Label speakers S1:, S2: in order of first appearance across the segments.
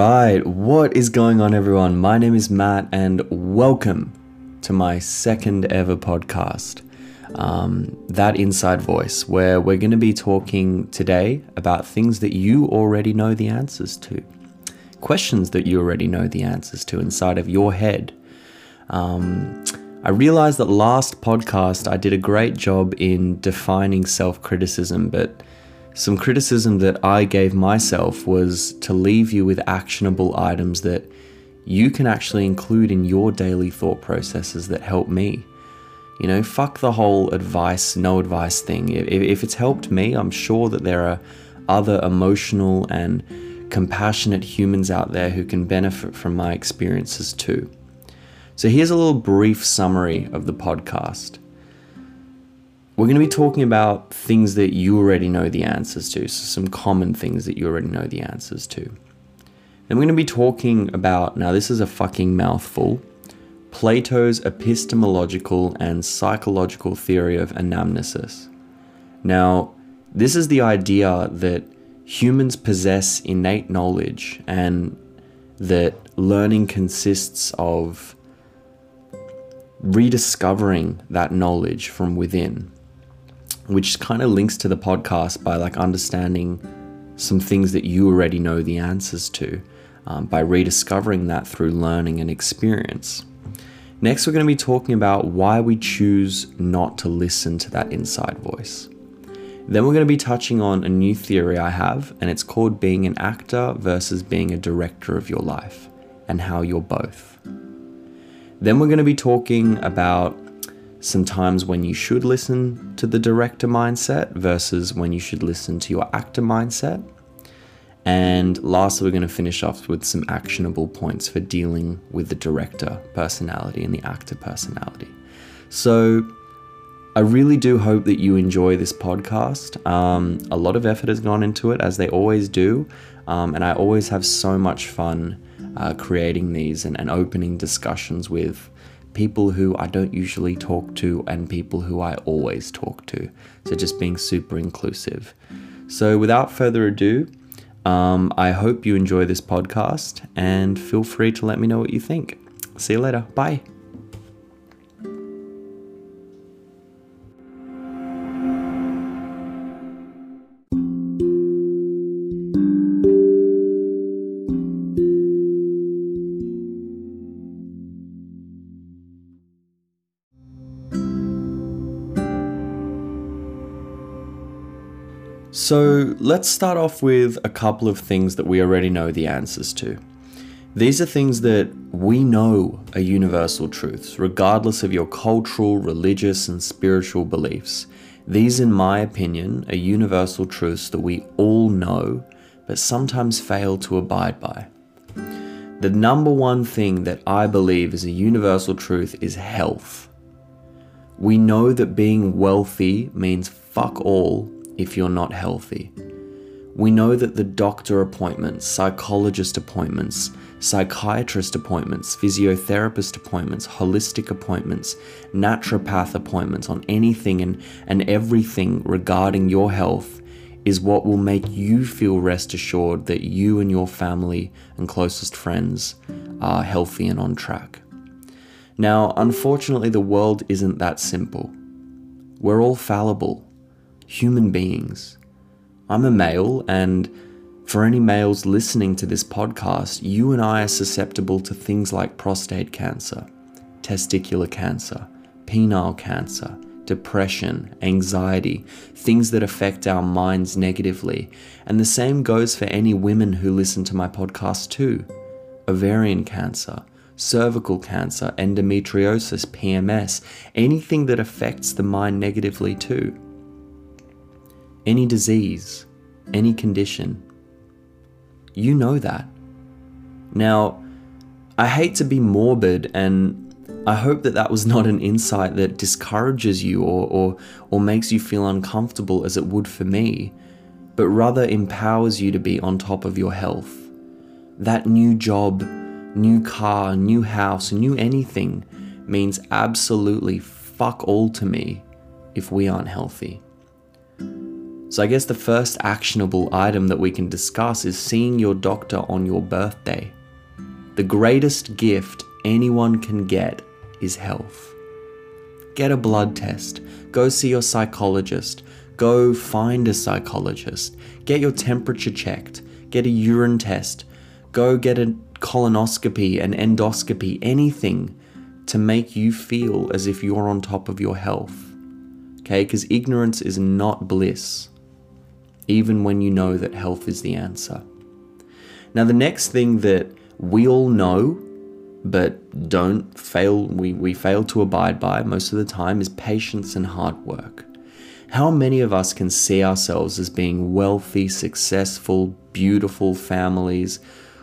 S1: right, what is going on, everyone? My name is Matt, and welcome to my second ever podcast, um, That Inside Voice, where we're going to be talking today about things that you already know the answers to, questions that you already know the answers to inside of your head. Um, I realized that last podcast I did a great job in defining self criticism, but some criticism that I gave myself was to leave you with actionable items that you can actually include in your daily thought processes that help me. You know, fuck the whole advice, no advice thing. If, if it's helped me, I'm sure that there are other emotional and compassionate humans out there who can benefit from my experiences too. So here's a little brief summary of the podcast. We're going to be talking about things that you already know the answers to, so some common things that you already know the answers to. Then we're going to be talking about, now this is a fucking mouthful, Plato's epistemological and psychological theory of anamnesis. Now, this is the idea that humans possess innate knowledge and that learning consists of rediscovering that knowledge from within which kind of links to the podcast by like understanding some things that you already know the answers to um, by rediscovering that through learning and experience. Next, we're going to be talking about why we choose not to listen to that inside voice. Then, we're going to be touching on a new theory I have, and it's called being an actor versus being a director of your life, and how you're both. Then, we're going to be talking about sometimes when you should listen to the director mindset versus when you should listen to your actor mindset. And lastly, we're going to finish off with some actionable points for dealing with the director personality and the actor personality. So, I really do hope that you enjoy this podcast. Um, a lot of effort has gone into it, as they always do. Um, and I always have so much fun uh, creating these and, and opening discussions with people who I don't usually talk to and people who I always talk to. So just being super inclusive. So without further ado, um, I hope you enjoy this podcast and feel free to let me know what you think. See you later. Bye. So let's start off with a couple of things that we already know the answers to. These are things that we know are universal truths, regardless of your cultural, religious, and spiritual beliefs. These, in my opinion, are universal truths that we all know, but sometimes fail to abide by. The number one thing that I believe is a universal truth is health. We know that being wealthy means fuck all if you're not healthy. We know that the doctor appointments, psychologist appointments, psychiatrist appointments, physiotherapist appointments, holistic appointments, naturopath appointments on anything and, and everything regarding your health is what will make you feel rest assured that you and your family and closest friends are healthy and on track. Now, unfortunately, the world isn't that simple. We're all fallible human beings. I'm a male, and for any males listening to this podcast, you and I are susceptible to things like prostate cancer, testicular cancer, penile cancer, depression, anxiety, things that affect our minds negatively. And the same goes for any women who listen to my podcast too ovarian cancer, cervical cancer, endometriosis, PMS, anything that affects the mind negatively too any disease, any condition. You know that. Now, I hate to be morbid and I hope that that was not an insight that discourages you or, or, or makes you feel uncomfortable as it would for me, but rather empowers you to be on top of your health. That new job, new car, new house, new anything means absolutely fuck all to me if we aren't healthy. So, I guess the first actionable item that we can discuss is seeing your doctor on your birthday. The greatest gift anyone can get is health. Get a blood test, go see your psychologist, go find a psychologist, get your temperature checked, get a urine test, go get a colonoscopy, an endoscopy, anything to make you feel as if you're on top of your health. Okay, because ignorance is not bliss, even when you know that health is the answer. Now, the next thing that we all know, but don't fail, we, we fail to abide by most of the time, is patience and hard work. How many of us can see ourselves as being wealthy, successful, beautiful families,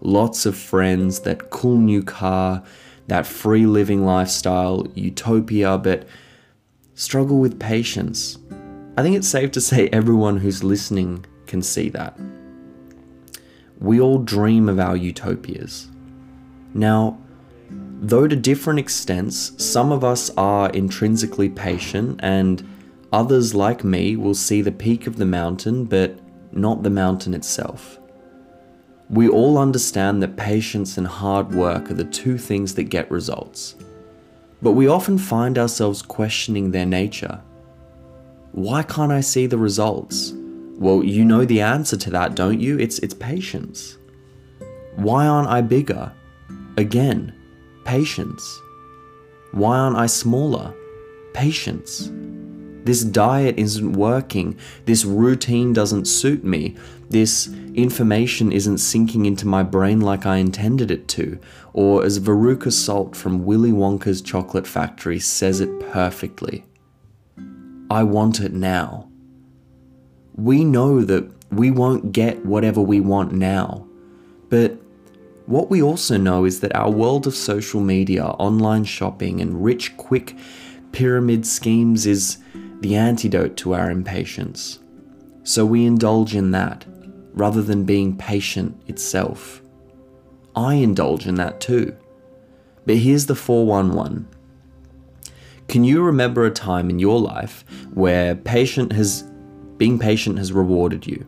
S1: lots of friends, that cool new car, that free living lifestyle, utopia, but struggle with patience? I think it's safe to say everyone who's listening can see that. We all dream of our utopias. Now, though to different extents, some of us are intrinsically patient, and others, like me, will see the peak of the mountain, but not the mountain itself. We all understand that patience and hard work are the two things that get results. But we often find ourselves questioning their nature. Why can't I see the results? Well, you know the answer to that, don't you? It's, it's patience. Why aren't I bigger? Again, patience. Why aren't I smaller? Patience. This diet isn't working. This routine doesn't suit me. This information isn't sinking into my brain like I intended it to. Or, as Veruca Salt from Willy Wonka's Chocolate Factory says it perfectly I want it now. We know that we won't get whatever we want now. But what we also know is that our world of social media, online shopping, and rich, quick pyramid schemes is the antidote to our impatience. So we indulge in that rather than being patient itself. I indulge in that too. But here's the 411. Can you remember a time in your life where patient has being patient has rewarded you?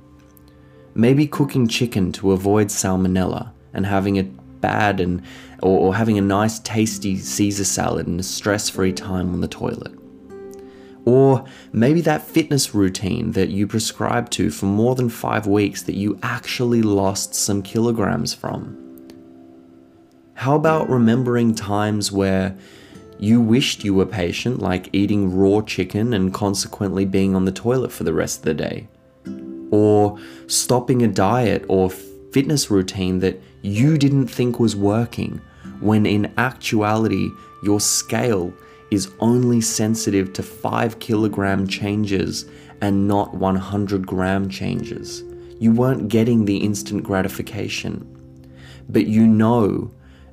S1: Maybe cooking chicken to avoid salmonella and having a bad and or, or having a nice tasty Caesar salad and a stress-free time on the toilet. Or maybe that fitness routine that you prescribed to for more than five weeks that you actually lost some kilograms from. How about remembering times where you wished you were patient, like eating raw chicken and consequently being on the toilet for the rest of the day? Or stopping a diet or fitness routine that you didn't think was working, when in actuality, your scale is only sensitive to 5 kilogram changes and not 100 gram changes. You weren't getting the instant gratification. But you know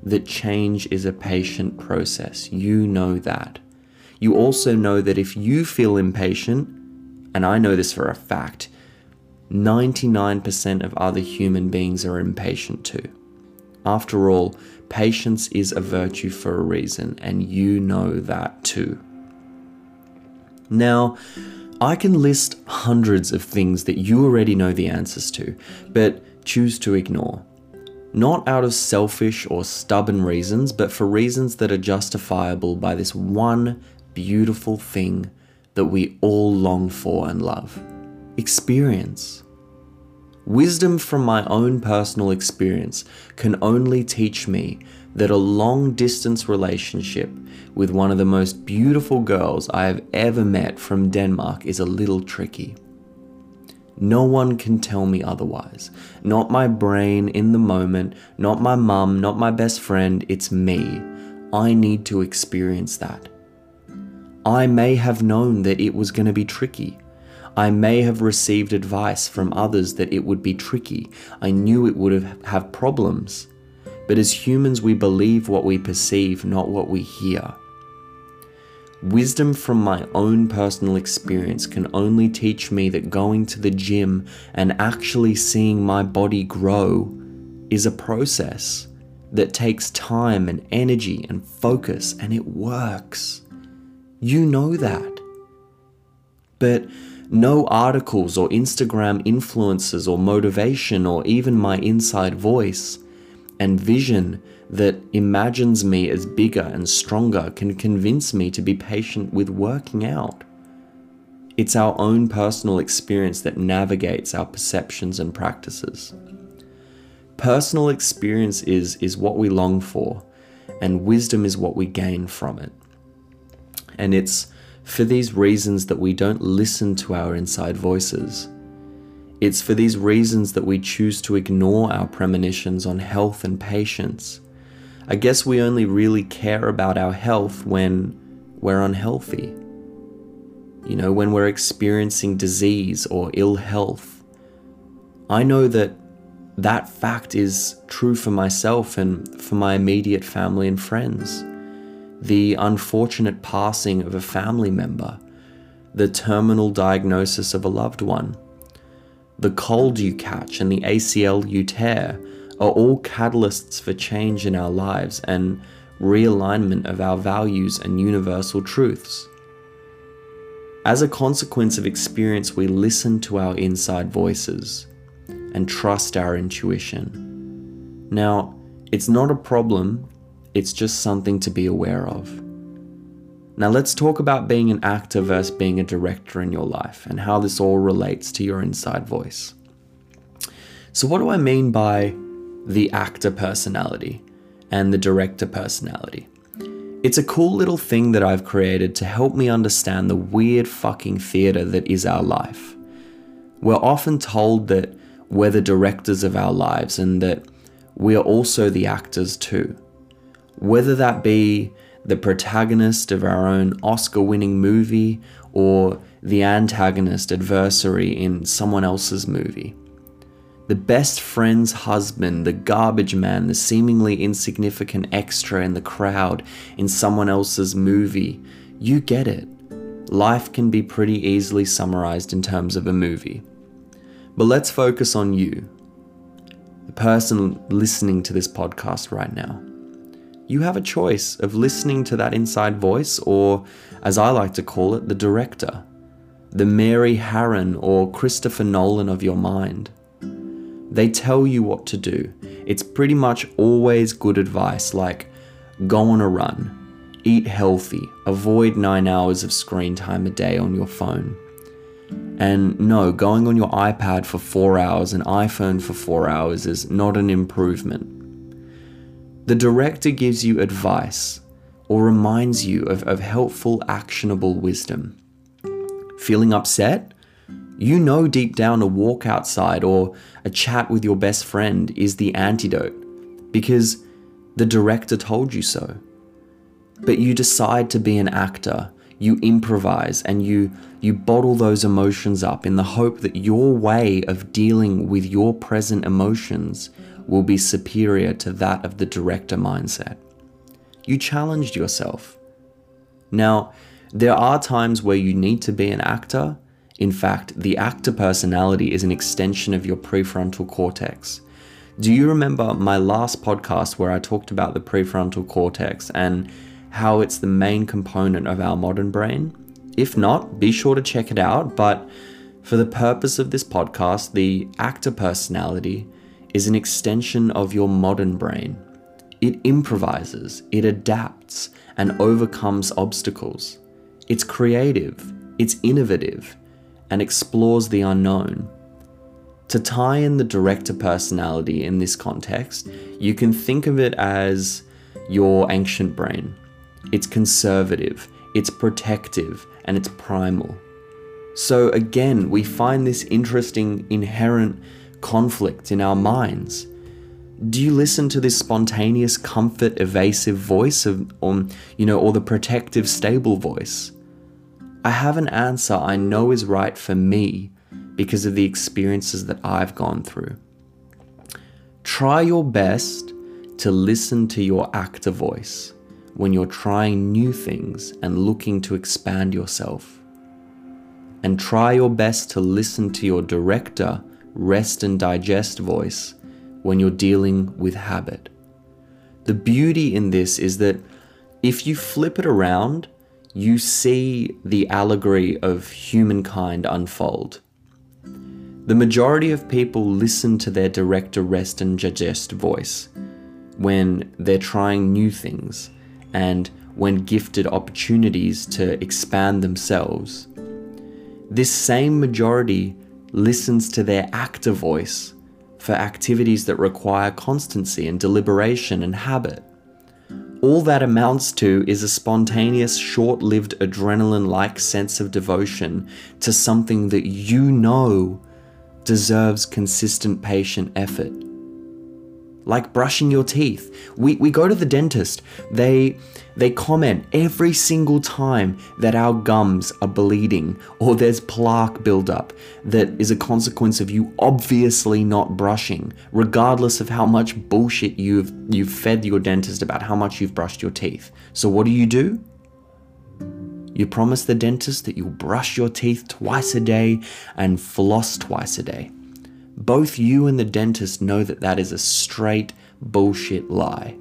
S1: that change is a patient process. You know that. You also know that if you feel impatient, and I know this for a fact, 99% of other human beings are impatient too. After all, patience is a virtue for a reason, and you know that too. Now, I can list hundreds of things that you already know the answers to, but choose to ignore. Not out of selfish or stubborn reasons, but for reasons that are justifiable by this one beautiful thing that we all long for and love experience. Wisdom from my own personal experience can only teach me that a long distance relationship with one of the most beautiful girls I have ever met from Denmark is a little tricky. No one can tell me otherwise. Not my brain in the moment, not my mum, not my best friend, it's me. I need to experience that. I may have known that it was going to be tricky. I may have received advice from others that it would be tricky. I knew it would have, problems. But as humans, we believe what we perceive, not what we hear. Wisdom from my own personal experience can only teach me that going to the gym and actually seeing my body grow is a process that takes time and energy and focus, and it works. You know that. But no articles or Instagram influences or motivation or even my inside voice and vision that imagines me as bigger and stronger can convince me to be patient with working out. It's our own personal experience that navigates our perceptions and practices. Personal experience is, is what we long for, and wisdom is what we gain from it. And it's for these reasons that we don't listen to our inside voices. It's for these reasons that we choose to ignore our premonitions on health and patience. I guess we only really care about our health when we're unhealthy. You know, when we're experiencing disease or ill health. I know that that fact is true for myself and for my immediate family and friends the unfortunate passing of a family member, the terminal diagnosis of a loved one, the cold you catch and the ACL you tear are all catalysts for change in our lives and realignment of our values and universal truths. As a consequence of experience, we listen to our inside voices and trust our intuition. Now, it's not a problem it's just something to be aware of. Now, let's talk about being an actor versus being a director in your life and how this all relates to your inside voice. So, what do I mean by the actor personality and the director personality? It's a cool little thing that I've created to help me understand the weird fucking theatre that is our life. We're often told that we're the directors of our lives and that we are also the actors too whether that be the protagonist of our own Oscar winning movie or the antagonist adversary in someone else's movie. The best friend's husband, the garbage man, the seemingly insignificant extra in the crowd in someone else's movie. You get it. Life can be pretty easily summarized in terms of a movie. But let's focus on you, the person listening to this podcast right now you have a choice of listening to that inside voice, or, as I like to call it, the director, the Mary Harron or Christopher Nolan of your mind. They tell you what to do. It's pretty much always good advice like go on a run, eat healthy, avoid nine hours of screen time a day on your phone. And no, going on your iPad for four hours and iPhone for four hours is not an improvement. The director gives you advice or reminds you of, of helpful, actionable wisdom. Feeling upset? You know deep down a walk outside or a chat with your best friend is the antidote because the director told you so. But you decide to be an actor, you improvise and you you bottle those emotions up in the hope that your way of dealing with your present emotions will be superior to that of the director mindset. You challenged yourself. Now, there are times where you need to be an actor. In fact, the actor personality is an extension of your prefrontal cortex. Do you remember my last podcast where I talked about the prefrontal cortex and how it's the main component of our modern brain? If not, be sure to check it out. But for the purpose of this podcast, the actor personality is an extension of your modern brain. It improvises, it adapts, and overcomes obstacles. It's creative, it's innovative, and explores the unknown. To tie in the director personality in this context, you can think of it as your ancient brain. It's conservative, it's protective, and it's primal. So, again, we find this interesting inherent conflict in our minds? Do you listen to this spontaneous, comfort, evasive voice of, or, you know, or the protective, stable voice? I have an answer I know is right for me because of the experiences that I've gone through. Try your best to listen to your actor voice when you're trying new things and looking to expand yourself. And try your best to listen to your director rest and digest voice when you're dealing with habit. The beauty in this is that if you flip it around, you see the allegory of humankind unfold. The majority of people listen to their director rest and digest voice when they're trying new things and when gifted opportunities to expand themselves. This same majority listens to their actor voice for activities that require constancy and deliberation and habit. All that amounts to is a spontaneous, short lived, adrenaline like sense of devotion to something that you know deserves consistent, patient effort like brushing your teeth. We, we go to the dentist, they, they comment every single time that our gums are bleeding or there's plaque buildup that is a consequence of you obviously not brushing, regardless of how much bullshit you've, you've fed your dentist about how much you've brushed your teeth. So, what do you do? You promise the dentist that you'll brush your teeth twice a day and floss twice a day. Both you and the dentist know that that is a straight bullshit lie.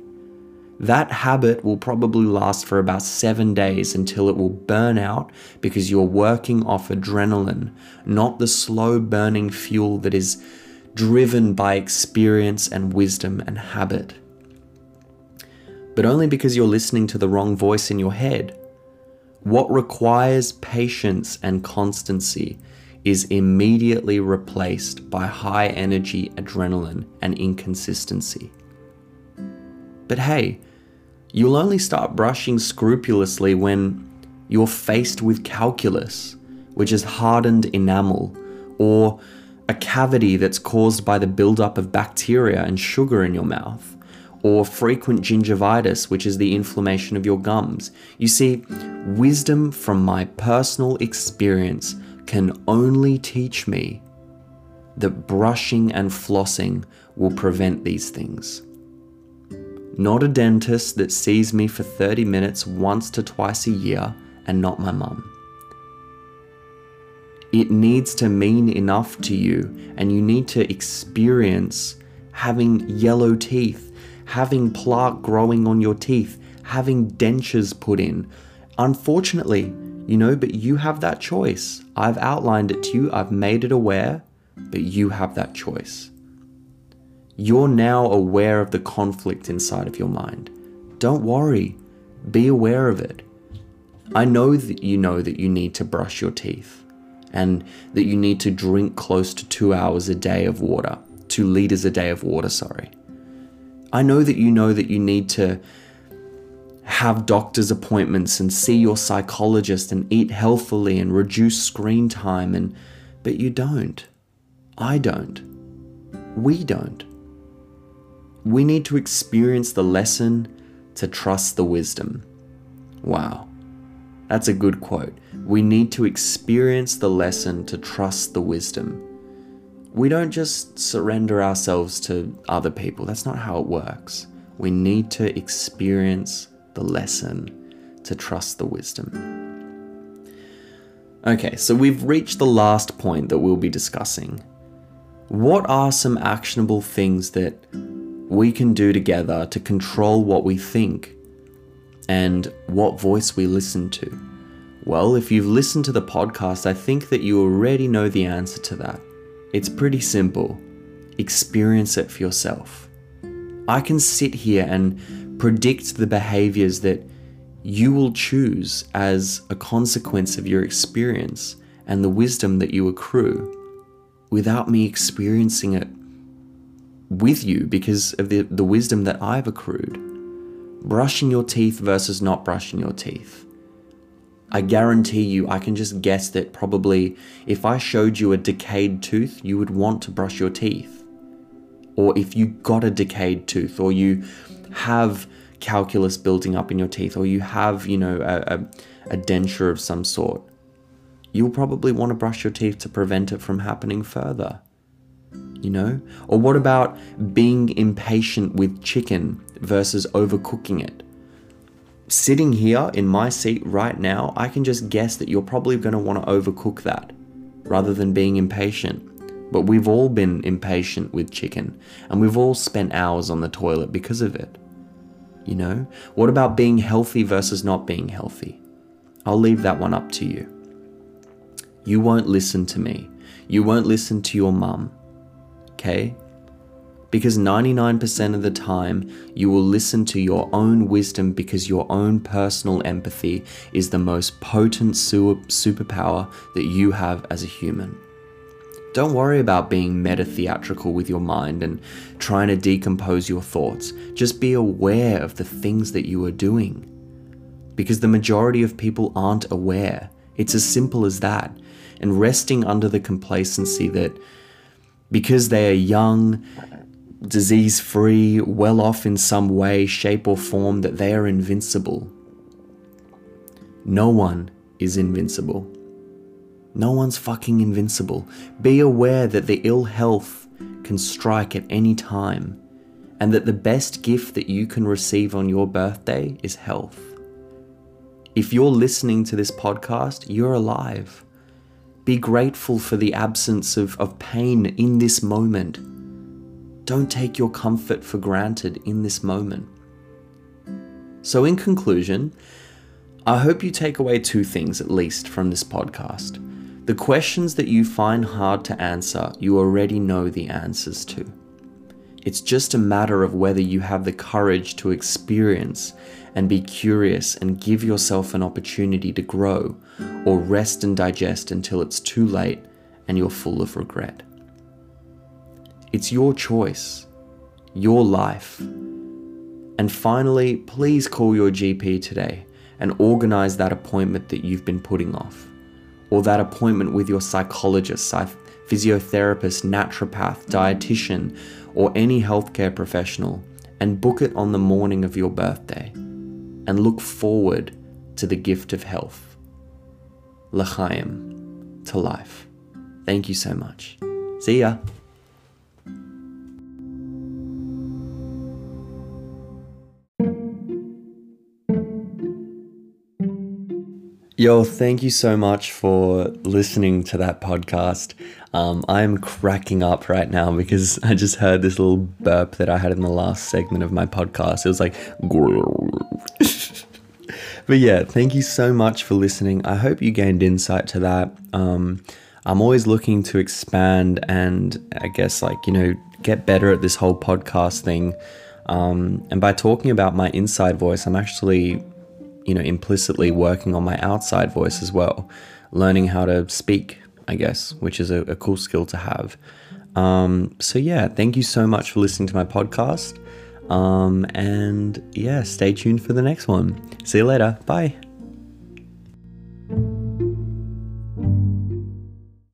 S1: That habit will probably last for about seven days until it will burn out because you're working off adrenaline, not the slow burning fuel that is driven by experience and wisdom and habit. But only because you're listening to the wrong voice in your head. What requires patience and constancy is immediately replaced by high energy adrenaline and inconsistency. But hey, you'll only start brushing scrupulously when you're faced with calculus, which is hardened enamel, or a cavity that's caused by the buildup of bacteria and sugar in your mouth, or frequent gingivitis, which is the inflammation of your gums. You see, wisdom from my personal experience can only teach me that brushing and flossing will prevent these things. Not a dentist that sees me for 30 minutes once to twice a year and not my mum. It needs to mean enough to you, and you need to experience having yellow teeth, having plaque growing on your teeth, having dentures put in. Unfortunately, you know, but you have that choice. I've outlined it to you, I've made it aware, but you have that choice. You're now aware of the conflict inside of your mind. Don't worry, be aware of it. I know that you know that you need to brush your teeth and that you need to drink close to two hours a day of water, two liters a day of water, sorry. I know that you know that you need to have doctor's appointments and see your psychologist and eat healthily and reduce screen time and but you don't. I don't. We don't. We need to experience the lesson to trust the wisdom. Wow. That's a good quote. We need to experience the lesson to trust the wisdom. We don't just surrender ourselves to other people. That's not how it works. We need to experience the lesson to trust the wisdom. Okay, so we've reached the last point that we'll be discussing. What are some actionable things that we can do together to control what we think and what voice we listen to? Well, if you've listened to the podcast, I think that you already know the answer to that. It's pretty simple experience it for yourself. I can sit here and predict the behaviors that you will choose as a consequence of your experience and the wisdom that you accrue without me experiencing it with you because of the, the wisdom that I've accrued. Brushing your teeth versus not brushing your teeth. I guarantee you, I can just guess that probably if I showed you a decayed tooth, you would want to brush your teeth. Or if you got a decayed tooth, or you have calculus building up in your teeth or you have, you know, a, a, a denture of some sort, you'll probably want to brush your teeth to prevent it from happening further. You know? Or what about being impatient with chicken versus overcooking it? Sitting here in my seat right now, I can just guess that you're probably going to want to overcook that rather than being impatient. But we've all been impatient with chicken, and we've all spent hours on the toilet because of it. You know? What about being healthy versus not being healthy? I'll leave that one up to you. You won't listen to me. You won't listen to your mum. Okay? Because 99% of the time, you will listen to your own wisdom because your own personal empathy is the most potent superpower that you have as a human. Don't worry about being meta theatrical with your mind and trying to decompose your thoughts. Just be aware of the things that you are doing. Because the majority of people aren't aware. It's as simple as that. And resting under the complacency that because they are young, disease free, well off in some way, shape, or form, that they are invincible. No one is invincible. No one's fucking invincible. Be aware that the ill health can strike at any time, and that the best gift that you can receive on your birthday is health. If you're listening to this podcast, you're alive. Be grateful for the absence of, of pain in this moment. Don't take your comfort for granted in this moment. So, in conclusion, I hope you take away two things at least from this podcast. The questions that you find hard to answer, you already know the answers to. It's just a matter of whether you have the courage to experience and be curious and give yourself an opportunity to grow, or rest and digest until it's too late and you're full of regret. It's your choice, your life. And finally, please call your GP today and organize that appointment that you've been putting off or that appointment with your psychologist, physiotherapist, naturopath, dietitian, or any healthcare professional and book it on the morning of your birthday and look forward to the gift of health. L'chaim, to life. Thank you so much. See ya. Yo, thank you so much for listening to that podcast. Um, I'm cracking up right now because I just heard this little burp that I had in the last segment of my podcast. It was like, but yeah, thank you so much for listening. I hope you gained insight to that. Um, I'm always looking to expand and I guess, like, you know, get better at this whole podcast thing. Um, and by talking about my inside voice, I'm actually you know, implicitly working on my outside voice as well, learning how to speak, I guess, which is a, a cool skill to have. Um, so, yeah, thank you so much for listening to my podcast. Um, and yeah, stay tuned for the next one. See you later. Bye.